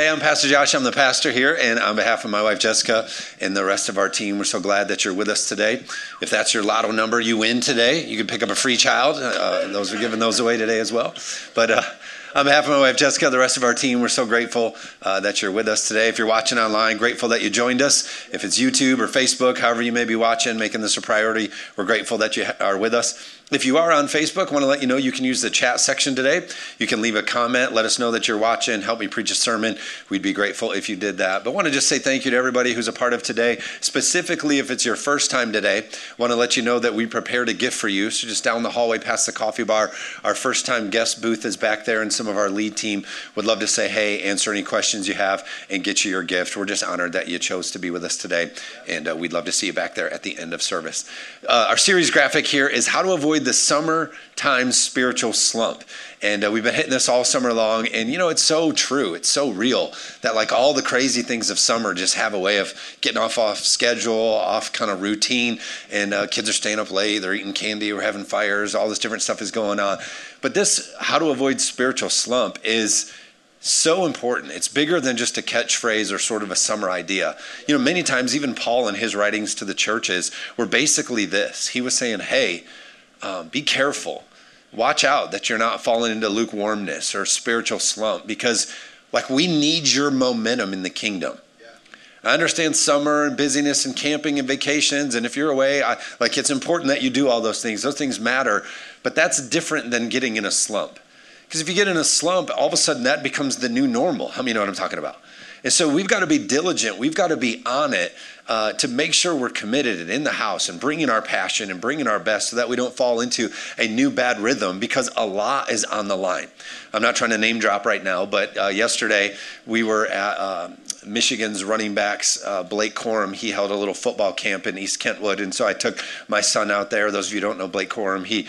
Hey, I'm Pastor Josh. I'm the pastor here, and on behalf of my wife Jessica and the rest of our team, we're so glad that you're with us today. If that's your lotto number, you win today. You can pick up a free child. Uh, those are giving those away today as well. But uh, on behalf of my wife Jessica, the rest of our team, we're so grateful uh, that you're with us today. If you're watching online, grateful that you joined us. If it's YouTube or Facebook, however you may be watching, making this a priority, we're grateful that you are with us. If you are on Facebook, I want to let you know you can use the chat section today. You can leave a comment, let us know that you're watching, help me preach a sermon. We'd be grateful if you did that. But I want to just say thank you to everybody who's a part of today. Specifically, if it's your first time today, I want to let you know that we prepared a gift for you. So just down the hallway past the coffee bar, our first time guest booth is back there, and some of our lead team would love to say hey, answer any questions you have, and get you your gift. We're just honored that you chose to be with us today, and uh, we'd love to see you back there at the end of service. Uh, our series graphic here is how to avoid avoid the summertime spiritual slump. And uh, we've been hitting this all summer long. And, you know, it's so true. It's so real that, like, all the crazy things of summer just have a way of getting off off schedule, off kind of routine. And uh, kids are staying up late, they're eating candy, we're having fires, all this different stuff is going on. But this, how to avoid spiritual slump, is so important. It's bigger than just a catchphrase or sort of a summer idea. You know, many times, even Paul in his writings to the churches were basically this. He was saying, hey, um, be careful. Watch out that you're not falling into lukewarmness or spiritual slump because, like, we need your momentum in the kingdom. I understand summer and busyness and camping and vacations. And if you're away, I, like it's important that you do all those things. Those things matter. But that's different than getting in a slump. Because if you get in a slump, all of a sudden that becomes the new normal. How many you know what I'm talking about? And so we've got to be diligent. We've got to be on it uh, to make sure we're committed and in the house and bringing our passion and bringing our best so that we don't fall into a new bad rhythm because a lot is on the line. I'm not trying to name drop right now, but uh, yesterday we were at uh, Michigan's running backs, uh, Blake Corum. He held a little football camp in East Kentwood. And so I took my son out there. Those of you don't know Blake Corum, he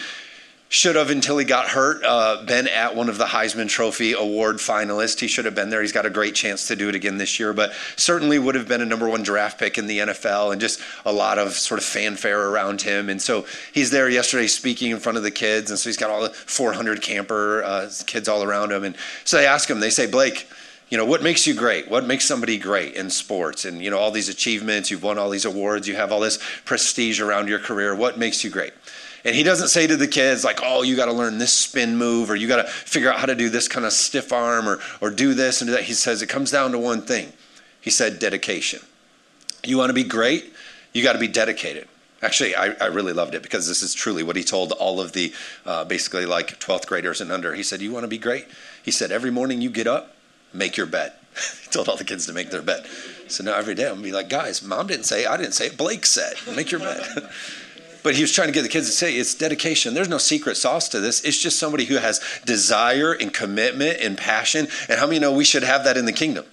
should have until he got hurt uh, been at one of the heisman trophy award finalists. He should have been there. He's got a great chance to do it again this year but certainly would have been a number one draft pick in the nfl and just a lot of sort of fanfare around him. And so he's there yesterday speaking in front of the kids and so he's got all the 400 camper uh, kids all around him. And so they ask him they say blake you know what makes you great? What makes somebody great in sports? And you know all these achievements you've won all these awards you have all this prestige around your career. What makes you great and he doesn't say to the kids, like, oh, you got to learn this spin move, or you got to figure out how to do this kind of stiff arm, or, or do this and do that. He says it comes down to one thing. He said, dedication. You want to be great? You got to be dedicated. Actually, I, I, really loved it because this is truly what he told all of the uh, basically like 12th graders and under. He said, You want to be great? He said, Every morning you get up, make your bed. he told all the kids to make their bed. So now every day I'm going to be like, Guys, mom didn't say. I didn't say it. Blake said, Make your bed. but he was trying to get the kids to say it's dedication. There's no secret sauce to this. It's just somebody who has desire and commitment and passion. And how many know we should have that in the kingdom?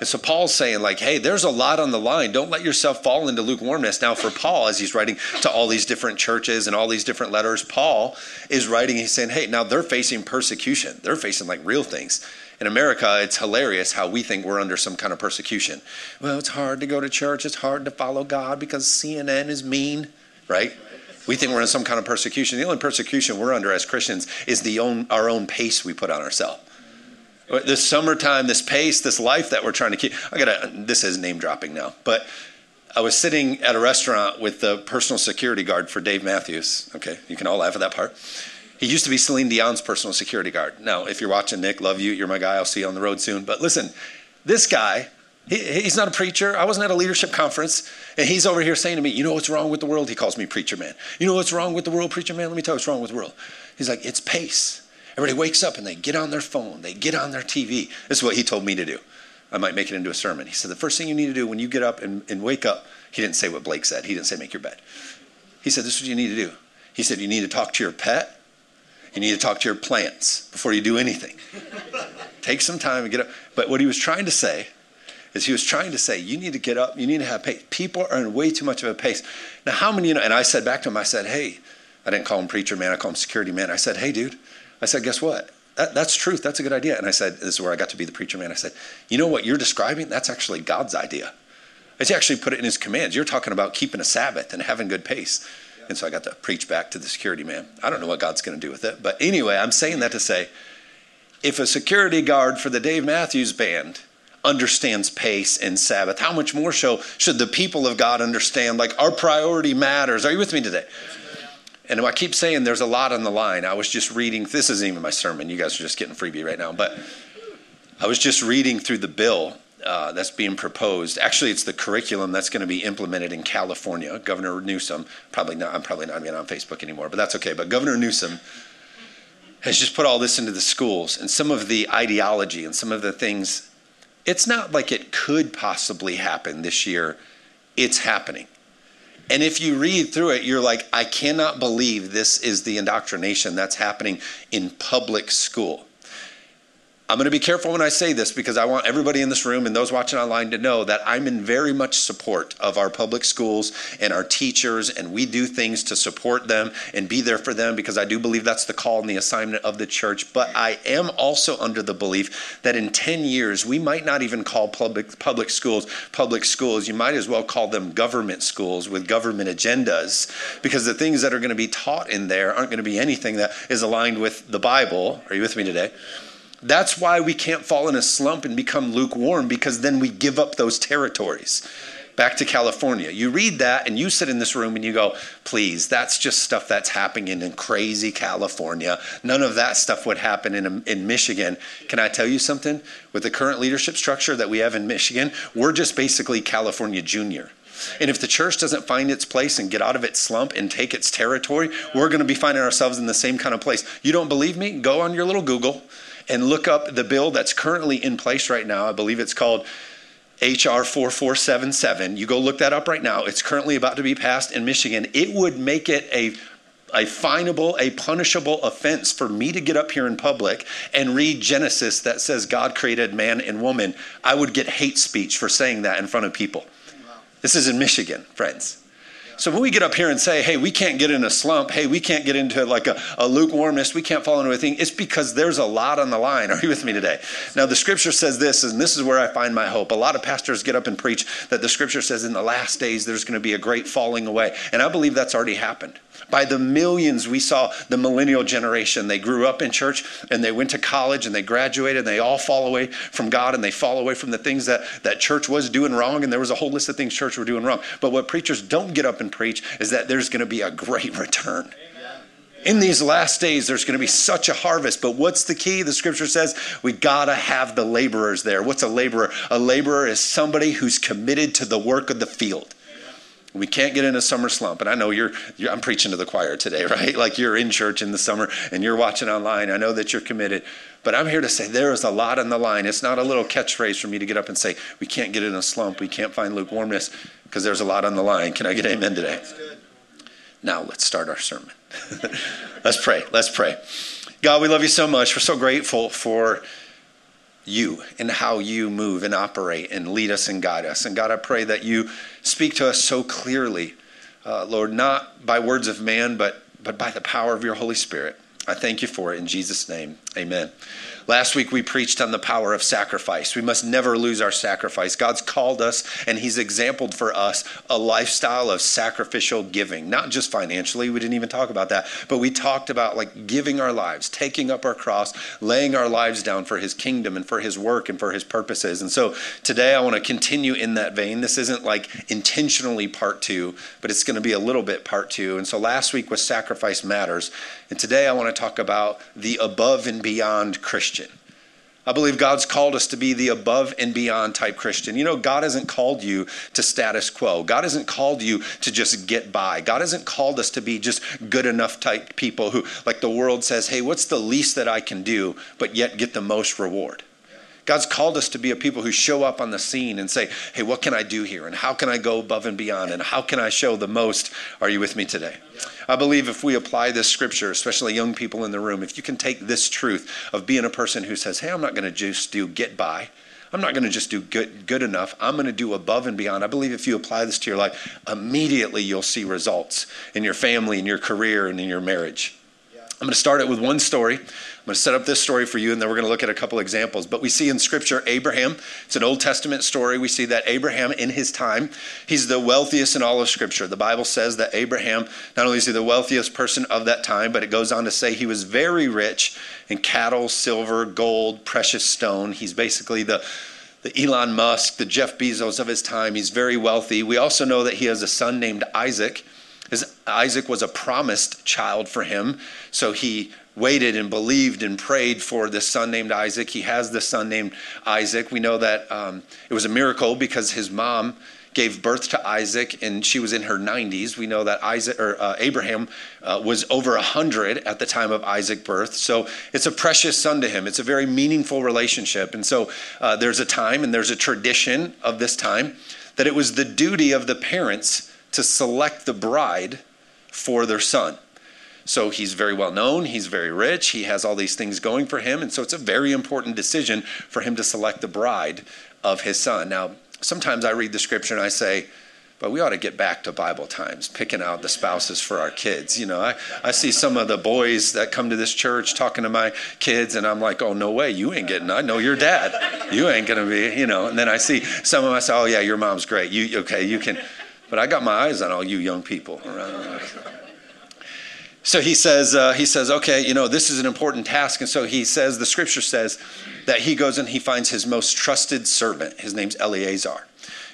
And so Paul's saying, like, hey, there's a lot on the line. Don't let yourself fall into lukewarmness. Now, for Paul, as he's writing to all these different churches and all these different letters, Paul is writing, he's saying, hey, now they're facing persecution. They're facing like real things. In America, it's hilarious how we think we're under some kind of persecution. Well, it's hard to go to church. It's hard to follow God because CNN is mean, right? We think we're in some kind of persecution. The only persecution we're under as Christians is the own, our own pace we put on ourselves. This summertime, this pace, this life that we're trying to keep. I gotta. This is name dropping now, but I was sitting at a restaurant with the personal security guard for Dave Matthews. Okay, you can all laugh at that part. He used to be Celine Dion's personal security guard. Now, if you're watching, Nick, love you. You're my guy. I'll see you on the road soon. But listen, this guy he, he's not a preacher. I wasn't at a leadership conference, and he's over here saying to me, You know what's wrong with the world? He calls me preacher man. You know what's wrong with the world, preacher man? Let me tell you what's wrong with the world. He's like, It's pace. Everybody wakes up and they get on their phone, they get on their TV. This is what he told me to do. I might make it into a sermon. He said, The first thing you need to do when you get up and, and wake up, he didn't say what Blake said. He didn't say make your bed. He said, This is what you need to do. He said, You need to talk to your pet. You need to talk to your plants before you do anything. Take some time and get up. But what he was trying to say is he was trying to say, you need to get up, you need to have pace. People are in way too much of a pace. Now, how many, you know, and I said back to him, I said, hey, I didn't call him preacher man, I call him security man. I said, hey, dude, I said, guess what? That, that's truth. That's a good idea. And I said, this is where I got to be the preacher man. I said, you know what you're describing? That's actually God's idea. As He actually put it in his commands. You're talking about keeping a Sabbath and having good pace. And so I got to preach back to the security man. I don't know what God's going to do with it. But anyway, I'm saying that to say if a security guard for the Dave Matthews Band understands pace and Sabbath, how much more so should the people of God understand like our priority matters? Are you with me today? And I keep saying there's a lot on the line. I was just reading, this isn't even my sermon. You guys are just getting freebie right now. But I was just reading through the bill uh, that's being proposed. Actually, it's the curriculum that's going to be implemented in California. Governor Newsom, probably not, I'm probably not even on Facebook anymore, but that's okay. But Governor Newsom has just put all this into the schools and some of the ideology and some of the things. It's not like it could possibly happen this year, it's happening. And if you read through it, you're like, I cannot believe this is the indoctrination that's happening in public school. I'm going to be careful when I say this because I want everybody in this room and those watching online to know that I'm in very much support of our public schools and our teachers, and we do things to support them and be there for them because I do believe that's the call and the assignment of the church. But I am also under the belief that in 10 years, we might not even call public, public schools public schools. You might as well call them government schools with government agendas because the things that are going to be taught in there aren't going to be anything that is aligned with the Bible. Are you with me today? That's why we can't fall in a slump and become lukewarm because then we give up those territories. Back to California. You read that and you sit in this room and you go, please, that's just stuff that's happening in crazy California. None of that stuff would happen in, in Michigan. Can I tell you something? With the current leadership structure that we have in Michigan, we're just basically California Junior. And if the church doesn't find its place and get out of its slump and take its territory, we're going to be finding ourselves in the same kind of place. You don't believe me? Go on your little Google and look up the bill that's currently in place right now. I believe it's called HR 4477. You go look that up right now. It's currently about to be passed in Michigan. It would make it a a finable, a punishable offense for me to get up here in public and read Genesis that says God created man and woman. I would get hate speech for saying that in front of people. Wow. This is in Michigan, friends. So when we get up here and say, hey, we can't get in a slump, hey, we can't get into like a, a lukewarmness, we can't fall into a thing, it's because there's a lot on the line. Are you with me today? Now, the scripture says this, and this is where I find my hope. A lot of pastors get up and preach that the scripture says in the last days there's going to be a great falling away. And I believe that's already happened. By the millions, we saw the millennial generation. They grew up in church and they went to college and they graduated and they all fall away from God and they fall away from the things that, that church was doing wrong. And there was a whole list of things church were doing wrong. But what preachers don't get up and preach is that there's going to be a great return. In these last days, there's going to be such a harvest. But what's the key? The scripture says we got to have the laborers there. What's a laborer? A laborer is somebody who's committed to the work of the field. We can't get in a summer slump. And I know you're, you're, I'm preaching to the choir today, right? Like you're in church in the summer and you're watching online. I know that you're committed. But I'm here to say there is a lot on the line. It's not a little catchphrase for me to get up and say, we can't get in a slump. We can't find lukewarmness because there's a lot on the line. Can I get amen today? Now let's start our sermon. let's pray. Let's pray. God, we love you so much. We're so grateful for you and how you move and operate and lead us and guide us. And God, I pray that you speak to us so clearly, uh, Lord, not by words of man, but, but by the power of your Holy Spirit. I thank you for it in Jesus' name. Amen. Last week we preached on the power of sacrifice. We must never lose our sacrifice. God's called us and He's exampled for us a lifestyle of sacrificial giving, not just financially. We didn't even talk about that, but we talked about like giving our lives, taking up our cross, laying our lives down for His kingdom and for His work and for His purposes. And so today I want to continue in that vein. This isn't like intentionally part two, but it's going to be a little bit part two. And so last week was Sacrifice Matters. And today I want to talk about the above and beyond Christian. I believe God's called us to be the above and beyond type Christian. You know, God hasn't called you to status quo. God hasn't called you to just get by. God hasn't called us to be just good enough type people who, like the world says, hey, what's the least that I can do, but yet get the most reward? God's called us to be a people who show up on the scene and say, hey, what can I do here? And how can I go above and beyond? And how can I show the most? Are you with me today? I believe if we apply this scripture, especially young people in the room, if you can take this truth of being a person who says, hey, I'm not going to just do get by. I'm not going to just do good, good enough. I'm going to do above and beyond. I believe if you apply this to your life, immediately you'll see results in your family, in your career, and in your marriage. I'm going to start it with one story. I'm going to set up this story for you, and then we're going to look at a couple examples. But we see in Scripture Abraham. It's an Old Testament story. We see that Abraham, in his time, he's the wealthiest in all of Scripture. The Bible says that Abraham, not only is he the wealthiest person of that time, but it goes on to say he was very rich in cattle, silver, gold, precious stone. He's basically the the Elon Musk, the Jeff Bezos of his time. He's very wealthy. We also know that he has a son named Isaac. His, Isaac was a promised child for him, so he waited and believed and prayed for this son named Isaac. He has this son named Isaac. We know that um, it was a miracle because his mom gave birth to Isaac, and she was in her 90s. We know that Isaac or uh, Abraham uh, was over 100 at the time of Isaac's birth. So it's a precious son to him. It's a very meaningful relationship. And so uh, there's a time and there's a tradition of this time that it was the duty of the parents to select the bride for their son. So he's very well known, he's very rich, he has all these things going for him, and so it's a very important decision for him to select the bride of his son. Now, sometimes I read the scripture and I say, but we ought to get back to Bible times, picking out the spouses for our kids. You know, I, I see some of the boys that come to this church talking to my kids, and I'm like, oh, no way, you ain't getting, I know your dad. You ain't going to be, you know. And then I see some of them, I say, oh, yeah, your mom's great. You, okay, you can. But I got my eyes on all you young people around. So he says, uh, he says, okay, you know, this is an important task. And so he says, the scripture says that he goes and he finds his most trusted servant. His name's Eleazar.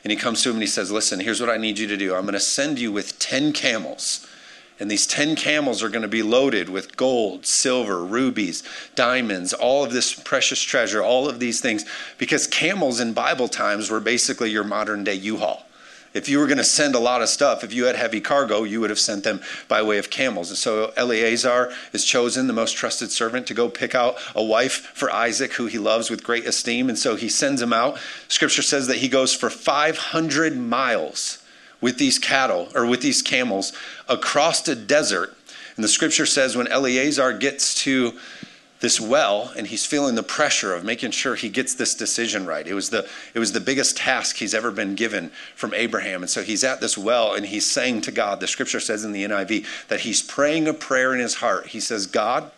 And he comes to him and he says, listen, here's what I need you to do. I'm going to send you with 10 camels. And these 10 camels are going to be loaded with gold, silver, rubies, diamonds, all of this precious treasure, all of these things. Because camels in Bible times were basically your modern day U Haul. If you were going to send a lot of stuff, if you had heavy cargo, you would have sent them by way of camels. And so Eleazar is chosen, the most trusted servant, to go pick out a wife for Isaac, who he loves with great esteem. And so he sends him out. Scripture says that he goes for 500 miles with these cattle or with these camels across the desert. And the scripture says when Eleazar gets to this well and he's feeling the pressure of making sure he gets this decision right. It was the it was the biggest task he's ever been given from Abraham. And so he's at this well and he's saying to God, the scripture says in the NIV that he's praying a prayer in his heart. He says, "God,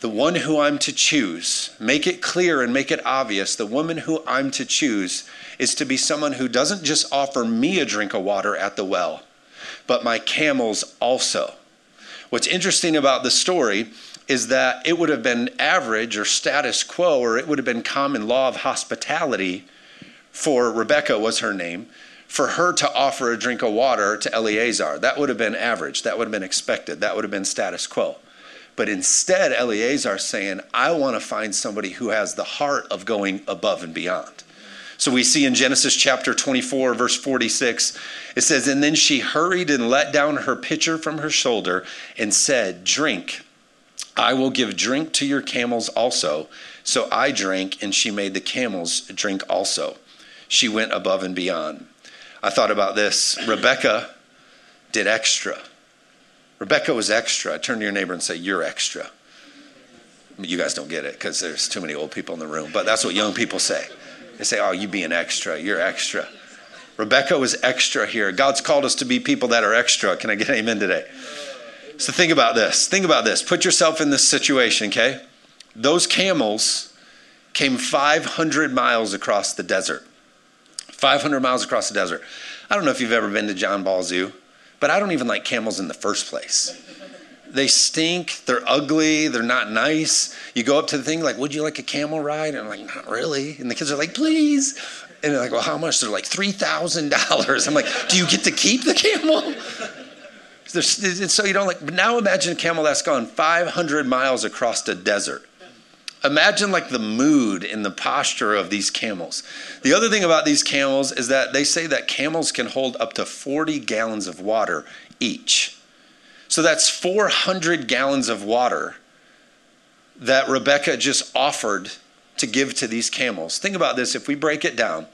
the one who I'm to choose, make it clear and make it obvious, the woman who I'm to choose is to be someone who doesn't just offer me a drink of water at the well, but my camels also." What's interesting about the story is that it would have been average or status quo, or it would have been common law of hospitality for Rebecca, was her name, for her to offer a drink of water to Eleazar. That would have been average. That would have been expected. That would have been status quo. But instead, Eleazar saying, I want to find somebody who has the heart of going above and beyond. So we see in Genesis chapter 24, verse 46, it says, And then she hurried and let down her pitcher from her shoulder and said, Drink. I will give drink to your camels also. So I drank, and she made the camels drink also. She went above and beyond. I thought about this. Rebecca did extra. Rebecca was extra. Turn to your neighbor and say, You're extra. You guys don't get it because there's too many old people in the room, but that's what young people say. They say, Oh, you being extra. You're extra. Rebecca was extra here. God's called us to be people that are extra. Can I get amen today? So think about this. Think about this. Put yourself in this situation, okay? Those camels came 500 miles across the desert. 500 miles across the desert. I don't know if you've ever been to John Ball Zoo, but I don't even like camels in the first place. They stink, they're ugly, they're not nice. You go up to the thing, like, would you like a camel ride? And I'm like, not really. And the kids are like, please. And they're like, well, how much? They're like, $3,000. I'm like, do you get to keep the camel? So you don't like, but now imagine a camel that's gone 500 miles across the desert. Imagine like the mood and the posture of these camels. The other thing about these camels is that they say that camels can hold up to 40 gallons of water each. So that's 400 gallons of water that Rebecca just offered to give to these camels. Think about this if we break it down.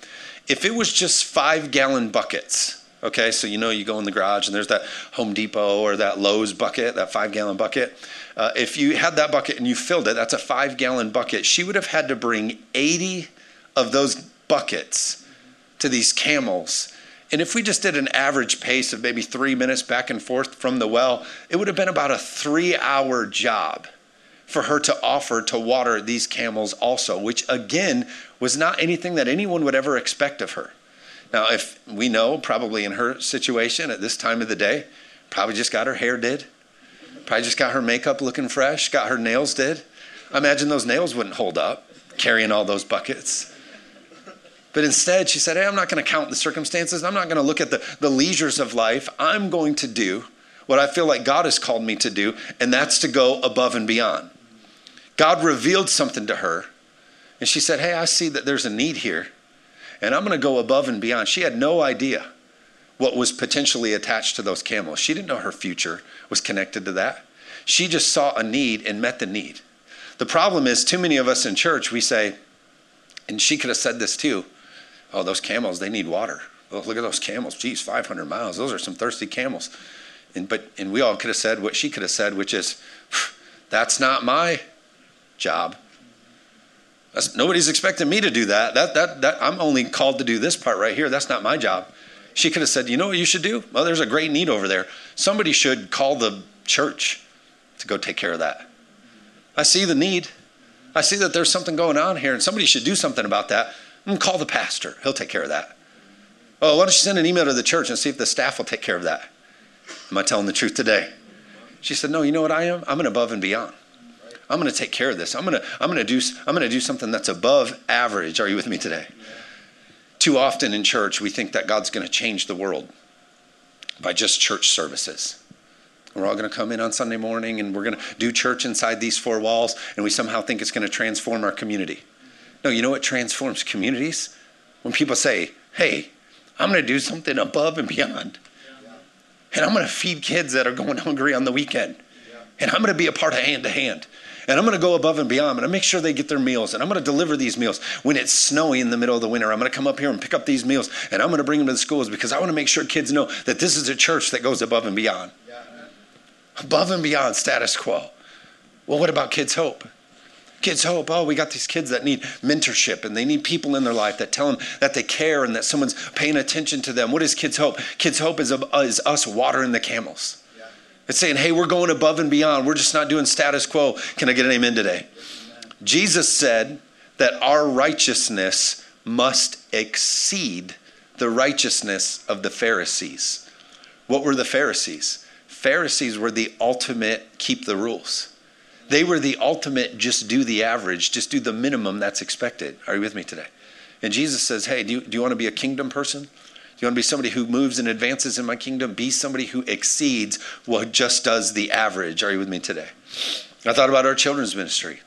If it was just five gallon buckets, Okay, so you know you go in the garage and there's that Home Depot or that Lowe's bucket, that five gallon bucket. Uh, if you had that bucket and you filled it, that's a five gallon bucket. She would have had to bring 80 of those buckets to these camels. And if we just did an average pace of maybe three minutes back and forth from the well, it would have been about a three hour job for her to offer to water these camels also, which again was not anything that anyone would ever expect of her. Now, if we know, probably in her situation at this time of the day, probably just got her hair did, probably just got her makeup looking fresh, got her nails did. I imagine those nails wouldn't hold up carrying all those buckets. But instead, she said, Hey, I'm not going to count the circumstances. I'm not going to look at the, the leisures of life. I'm going to do what I feel like God has called me to do, and that's to go above and beyond. God revealed something to her, and she said, Hey, I see that there's a need here, and I'm going to go above and beyond. She had no idea what was potentially attached to those camels. She didn't know her future was connected to that. She just saw a need and met the need. The problem is, too many of us in church, we say, and she could have said this too oh, those camels, they need water. Oh, look at those camels. Geez, 500 miles. Those are some thirsty camels. And, but, and we all could have said what she could have said, which is, that's not my job. That's, nobody's expecting me to do that. That, that. that. I'm only called to do this part right here. That's not my job. She could have said, you know what you should do? Well, there's a great need over there. Somebody should call the church to go take care of that. I see the need. I see that there's something going on here, and somebody should do something about that. I'm call the pastor. He'll take care of that. Oh, why don't you send an email to the church and see if the staff will take care of that? Am I telling the truth today? She said, No, you know what I am? I'm an above and beyond. I'm going to take care of this. I'm going to, I'm going to do, I'm going to do something that's above average. Are you with me today? Too often in church, we think that God's going to change the world by just church services. We're all going to come in on Sunday morning and we're going to do church inside these four walls, and we somehow think it's going to transform our community. No, you know what transforms communities? When people say, hey, I'm going to do something above and beyond. And I'm going to feed kids that are going hungry on the weekend. And I'm going to be a part of hand to hand. And I'm going to go above and beyond. I'm going to make sure they get their meals. And I'm going to deliver these meals. When it's snowy in the middle of the winter, I'm going to come up here and pick up these meals. And I'm going to bring them to the schools because I want to make sure kids know that this is a church that goes above and beyond. Yeah. Above and beyond status quo. Well, what about Kids Hope? Kids Hope, oh, we got these kids that need mentorship and they need people in their life that tell them that they care and that someone's paying attention to them. What is Kids Hope? Kids Hope is, is us watering the camels. It's saying, hey, we're going above and beyond. We're just not doing status quo. Can I get an amen today? Jesus said that our righteousness must exceed the righteousness of the Pharisees. What were the Pharisees? Pharisees were the ultimate keep the rules. They were the ultimate just do the average, just do the minimum that's expected. Are you with me today? And Jesus says, hey, do you, do you want to be a kingdom person? You want to be somebody who moves and advances in my kingdom? Be somebody who exceeds what just does the average. Are you with me today? I thought about our children's ministry.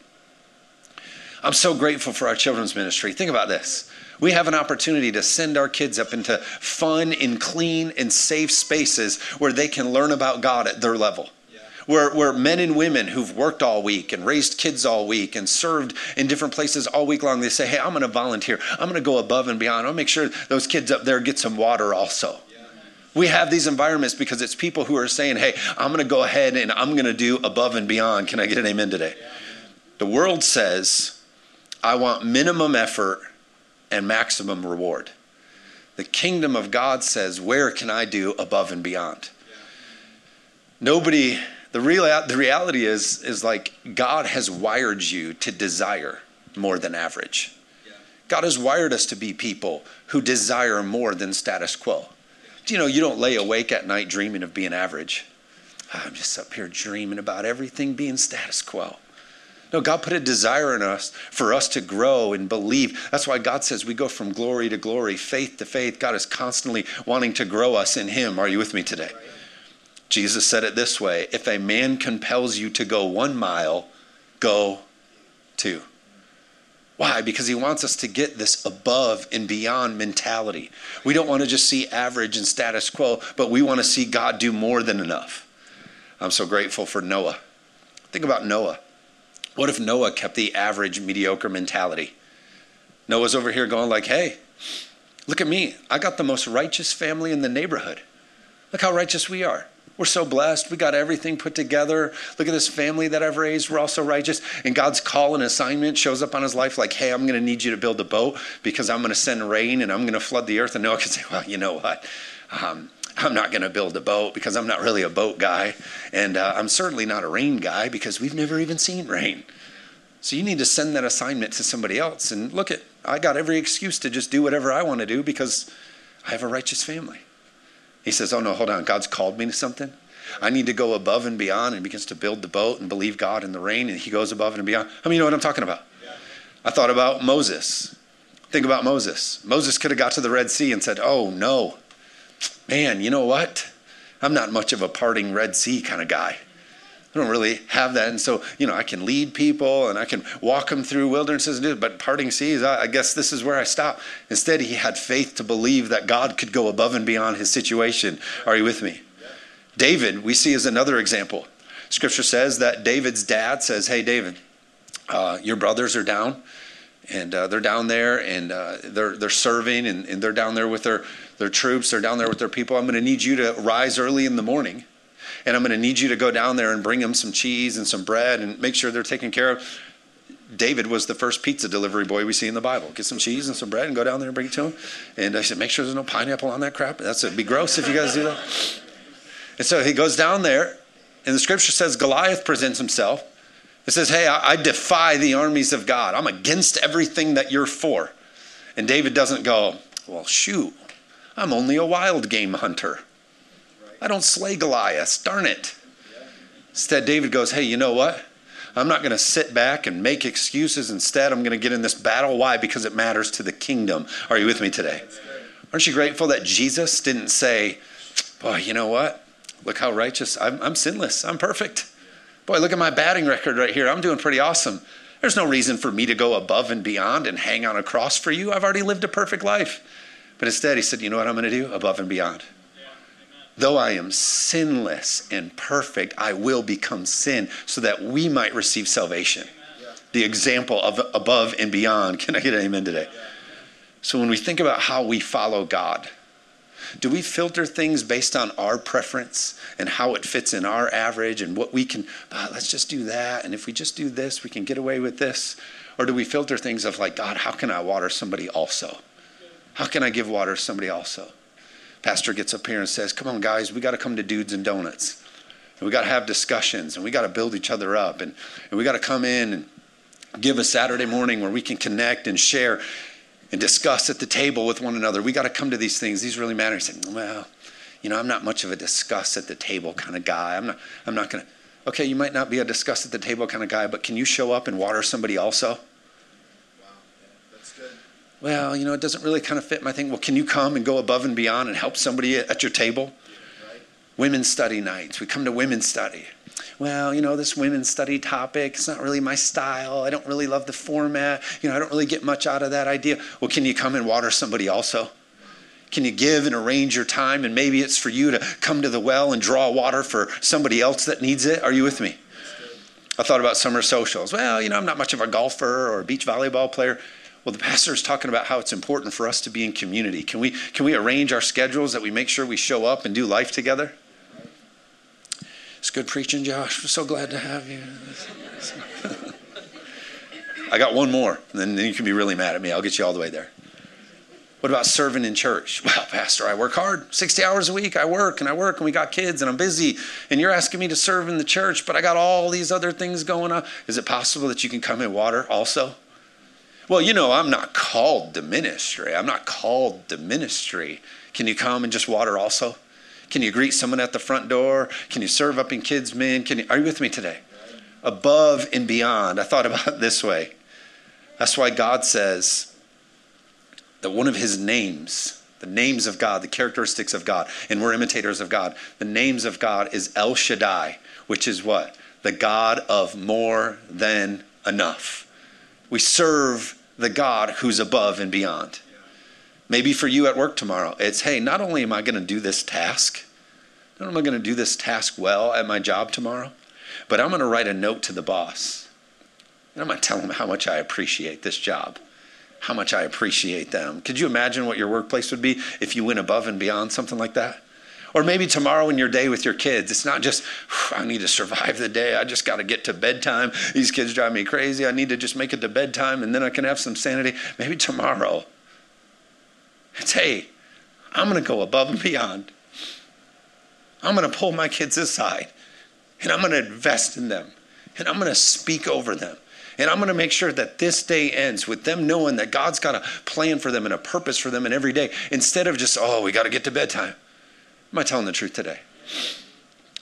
I'm so grateful for our children's ministry. Think about this. We have an opportunity to send our kids up into fun and clean and safe spaces where they can learn about God at their level where, where men and women who've worked all week and raised kids all week and served in different places all week long, they say, hey, I'm going to volunteer. I'm going to go above and beyond. I'll make sure those kids up there get some water also. We have these environments because it's people who are saying, hey, I'm going to go ahead and I'm going to do above and beyond. Can I get an amen today? The world says, I want minimum effort and maximum reward. The kingdom of God says, where can I do above and beyond? Nobody the real the reality is is like God has wired you to desire more than average. God has wired us to be people who desire more than status quo. You know, you don't lay awake at night dreaming of being average. I'm just up here dreaming about everything being status quo. No, God put a desire in us for us to grow and believe. That's why God says we go from glory to glory, faith to faith. God is constantly wanting to grow us in Him. Are you with me today? Right. Jesus said it this way If a man compels you to go one mile, go two. Why? Because he wants us to get this above and beyond mentality. We don't want to just see average and status quo, but we want to see God do more than enough. I'm so grateful for Noah. Think about Noah. What if Noah kept the average, mediocre mentality? Noah's over here going like, hey, look at me. I got the most righteous family in the neighborhood. Look how righteous we are. We're so blessed. We got everything put together. Look at this family that I've raised. We're all so righteous. And God's call and assignment shows up on his life like, hey, I'm going to need you to build a boat because I'm going to send rain and I'm going to flood the earth. And Noah can say, well, you know what? Um, I'm not going to build a boat because I'm not really a boat guy. And uh, I'm certainly not a rain guy because we've never even seen rain. So you need to send that assignment to somebody else. And look at, I got every excuse to just do whatever I want to do because I have a righteous family. He says, Oh, no, hold on. God's called me to something. I need to go above and beyond and begins to build the boat and believe God in the rain. And he goes above and beyond. I mean, you know what I'm talking about? Yeah. I thought about Moses. Think about Moses. Moses could have got to the Red Sea and said, Oh, no. Man, you know what? I'm not much of a parting Red Sea kind of guy. I don't really have that. And so, you know, I can lead people and I can walk them through wildernesses and do it, but parting seas, I, guess this is where I stop. Instead, he had faith to believe that God could go above and beyond his situation. Are you with me? Yeah. David, we see as another example. Scripture says that David's dad says, Hey, David, uh, your brothers are down and uh, they're down there and uh, they're they're serving and, and, they're down there with their their troops they're down there with their people i'm going to need you to rise early in the morning and I'm going to need you to go down there and bring them some cheese and some bread and make sure they're taken care of. David was the first pizza delivery boy we see in the Bible. Get some cheese and some bread and go down there and bring it to him. And I said, make sure there's no pineapple on that crap. That's it'd be gross if you guys do that. And so he goes down there, and the scripture says Goliath presents himself. It says, Hey, I, I defy the armies of God. I'm against everything that you're for. And David doesn't go, Well, shoot, I'm only a wild game hunter. I don't slay Goliath. Darn it. Instead, David goes, Hey, you know what? I'm not going to sit back and make excuses. Instead, I'm going to get in this battle. Why? Because it matters to the kingdom. Are you with me today? Aren't you grateful that Jesus didn't say, Boy, you know what? Look how righteous. I'm, I'm sinless. I'm perfect. Boy, look at my batting record right here. I'm doing pretty awesome. There's no reason for me to go above and beyond and hang on a cross for you. I've already lived a perfect life. But instead, he said, You know what I'm going to do? Above and beyond. Though I am sinless and perfect, I will become sin so that we might receive salvation. The example of above and beyond. Can I get an amen today? So when we think about how we follow God, do we filter things based on our preference and how it fits in our average and what we can, oh, let's just do that. And if we just do this, we can get away with this? Or do we filter things of like, God, how can I water somebody also? How can I give water somebody also? Pastor gets up here and says, Come on, guys, we got to come to dudes and donuts. And we got to have discussions and we got to build each other up. And, and we got to come in and give a Saturday morning where we can connect and share and discuss at the table with one another. We got to come to these things. These really matter. He said, Well, you know, I'm not much of a discuss at the table kind of guy. I'm not, I'm not going to. Okay, you might not be a discuss at the table kind of guy, but can you show up and water somebody also? Well, you know, it doesn't really kind of fit my thing. Well, can you come and go above and beyond and help somebody at your table? Right. Women's study nights. We come to women's study. Well, you know, this women's study topic, it's not really my style. I don't really love the format. You know, I don't really get much out of that idea. Well, can you come and water somebody also? Can you give and arrange your time? And maybe it's for you to come to the well and draw water for somebody else that needs it. Are you with me? I thought about summer socials. Well, you know, I'm not much of a golfer or a beach volleyball player. Well, the pastor is talking about how it's important for us to be in community. Can we, can we arrange our schedules that we make sure we show up and do life together? It's good preaching, Josh. We're so glad to have you. I got one more, and then you can be really mad at me. I'll get you all the way there. What about serving in church? Well, Pastor, I work hard. 60 hours a week. I work and I work, and we got kids, and I'm busy. And you're asking me to serve in the church, but I got all these other things going on. Is it possible that you can come and water also? Well, you know, I'm not called to ministry. I'm not called to ministry. Can you come and just water also? Can you greet someone at the front door? Can you serve up in kids' men? Can you, are you with me today? Above and beyond. I thought about it this way. That's why God says that one of his names, the names of God, the characteristics of God, and we're imitators of God, the names of God is El Shaddai, which is what? The God of more than enough. We serve the God who's above and beyond. Maybe for you at work tomorrow, it's hey, not only am I going to do this task, not only am I going to do this task well at my job tomorrow, but I'm going to write a note to the boss. And I'm going to tell him how much I appreciate this job, how much I appreciate them. Could you imagine what your workplace would be if you went above and beyond something like that? Or maybe tomorrow in your day with your kids, it's not just, I need to survive the day. I just got to get to bedtime. These kids drive me crazy. I need to just make it to bedtime and then I can have some sanity. Maybe tomorrow, it's, hey, I'm going to go above and beyond. I'm going to pull my kids aside and I'm going to invest in them and I'm going to speak over them. And I'm going to make sure that this day ends with them knowing that God's got a plan for them and a purpose for them in every day instead of just, oh, we got to get to bedtime. Am I telling the truth today?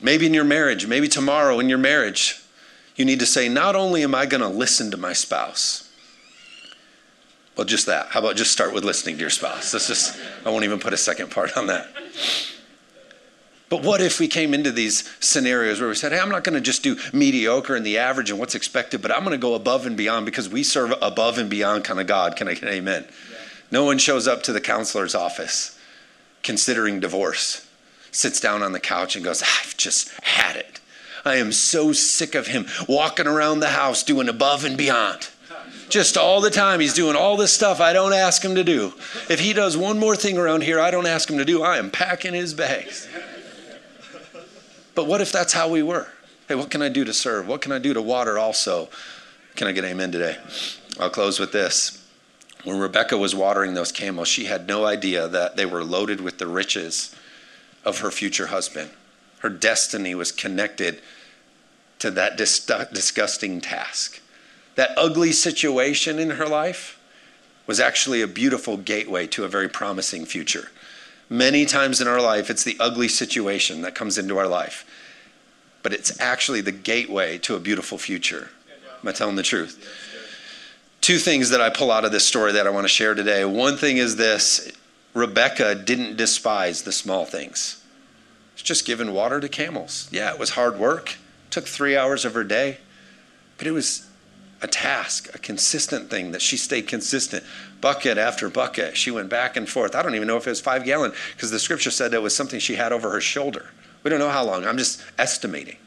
Maybe in your marriage, maybe tomorrow in your marriage, you need to say, not only am I going to listen to my spouse, Well, just that. How about just start with listening to your spouse? That's just, I won't even put a second part on that. But what if we came into these scenarios where we said, hey, I'm not going to just do mediocre and the average and what's expected, but I'm going to go above and beyond because we serve above and beyond kind of God. Can I get an amen? Yeah. No one shows up to the counselor's office considering divorce, sits down on the couch and goes, I've just had it. I am so sick of him walking around the house doing above and beyond. Just all the time, he's doing all this stuff I don't ask him to do. If he does one more thing around here I don't ask him to do, I am packing his bags. But what if that's how we were? Hey, what can I do to serve? What can I do to water also? Can I get amen today? I'll close with this. When Rebecca was watering those camels, she had no idea that they were loaded with the riches of her future husband. Her destiny was connected to that dis- disgusting task. That ugly situation in her life was actually a beautiful gateway to a very promising future. Many times in our life, it's the ugly situation that comes into our life, but it's actually the gateway to a beautiful future. Am I telling the truth? Two things that I pull out of this story that I want to share today. One thing is this Rebecca didn't despise the small things. It's just giving water to camels. Yeah, it was hard work. It took three hours of her day, but it was a task, a consistent thing that she stayed consistent, bucket after bucket. She went back and forth. I don't even know if it was five gallon because the scripture said it was something she had over her shoulder. We don't know how long. I'm just estimating.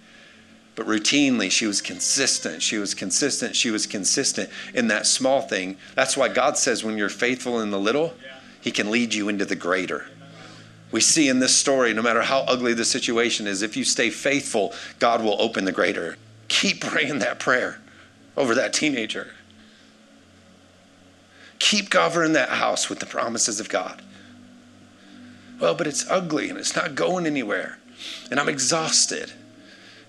But routinely, she was consistent. She was consistent. She was consistent in that small thing. That's why God says when you're faithful in the little, He can lead you into the greater. We see in this story, no matter how ugly the situation is, if you stay faithful, God will open the greater. Keep praying that prayer over that teenager. Keep covering that house with the promises of God. Well, but it's ugly and it's not going anywhere. And I'm exhausted.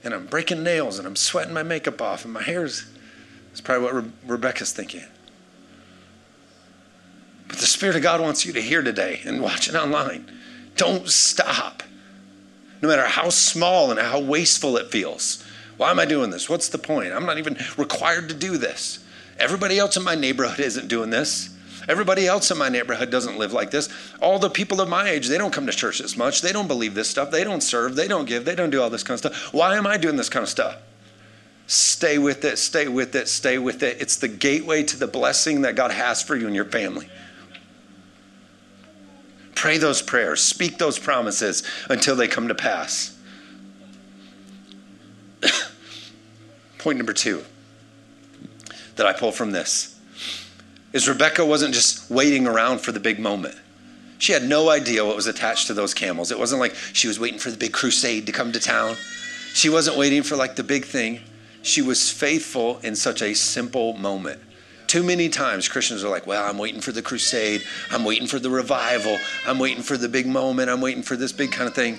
And I'm breaking nails and I'm sweating my makeup off and my hair's. That's probably what Re- Rebecca's thinking. But the Spirit of God wants you to hear today and watch it online. Don't stop. No matter how small and how wasteful it feels. Why am I doing this? What's the point? I'm not even required to do this. Everybody else in my neighborhood isn't doing this. Everybody else in my neighborhood doesn't live like this. All the people of my age, they don't come to church as much. They don't believe this stuff. They don't serve. They don't give. They don't do all this kind of stuff. Why am I doing this kind of stuff? Stay with it, stay with it, stay with it. It's the gateway to the blessing that God has for you and your family. Pray those prayers, speak those promises until they come to pass. Point number two that I pull from this is Rebecca wasn't just waiting around for the big moment. She had no idea what was attached to those camels. It wasn't like she was waiting for the big crusade to come to town. She wasn't waiting for like the big thing. She was faithful in such a simple moment. Too many times Christians are like, well, I'm waiting for the crusade. I'm waiting for the revival. I'm waiting for the big moment. I'm waiting for this big kind of thing.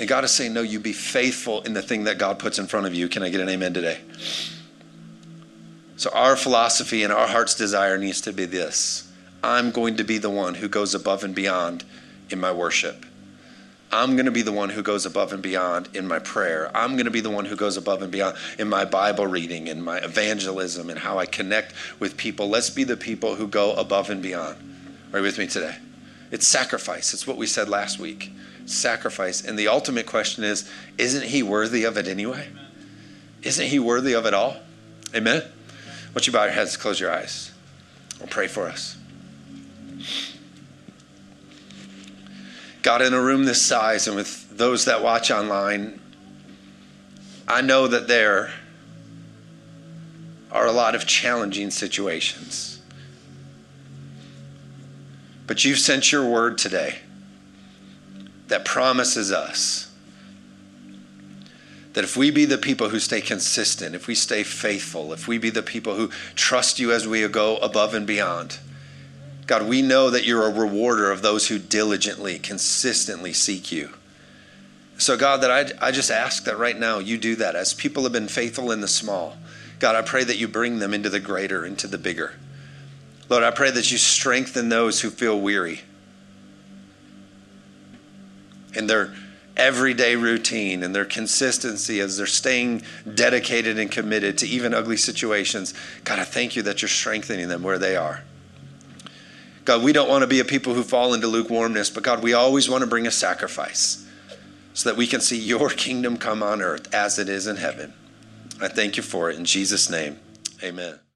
And God is saying, no, you be faithful in the thing that God puts in front of you. Can I get an amen today? So, our philosophy and our heart's desire needs to be this I'm going to be the one who goes above and beyond in my worship. I'm going to be the one who goes above and beyond in my prayer. I'm going to be the one who goes above and beyond in my Bible reading, in my evangelism, and how I connect with people. Let's be the people who go above and beyond. Are you with me today? It's sacrifice. It's what we said last week sacrifice. And the ultimate question is isn't he worthy of it anyway? Isn't he worthy of it all? Amen? Why you bow your heads, close your eyes? I'll pray for us. God, in a room this size and with those that watch online, I know that there are a lot of challenging situations. But you've sent your word today that promises us that if we be the people who stay consistent, if we stay faithful, if we be the people who trust you as we go above and beyond, God, we know that you're a rewarder of those who diligently, consistently seek you. So, God, that I, I just ask that right now you do that. As people have been faithful in the small, God, I pray that you bring them into the greater, into the bigger. Lord, I pray that you strengthen those who feel weary in their everyday routine and their consistency as they're staying dedicated and committed to even ugly situations. God, I thank you that you're strengthening them where they are. God, we don't want to be a people who fall into lukewarmness, but God, we always want to bring a sacrifice so that we can see your kingdom come on earth as it is in heaven. I thank you for it. In Jesus' name, amen.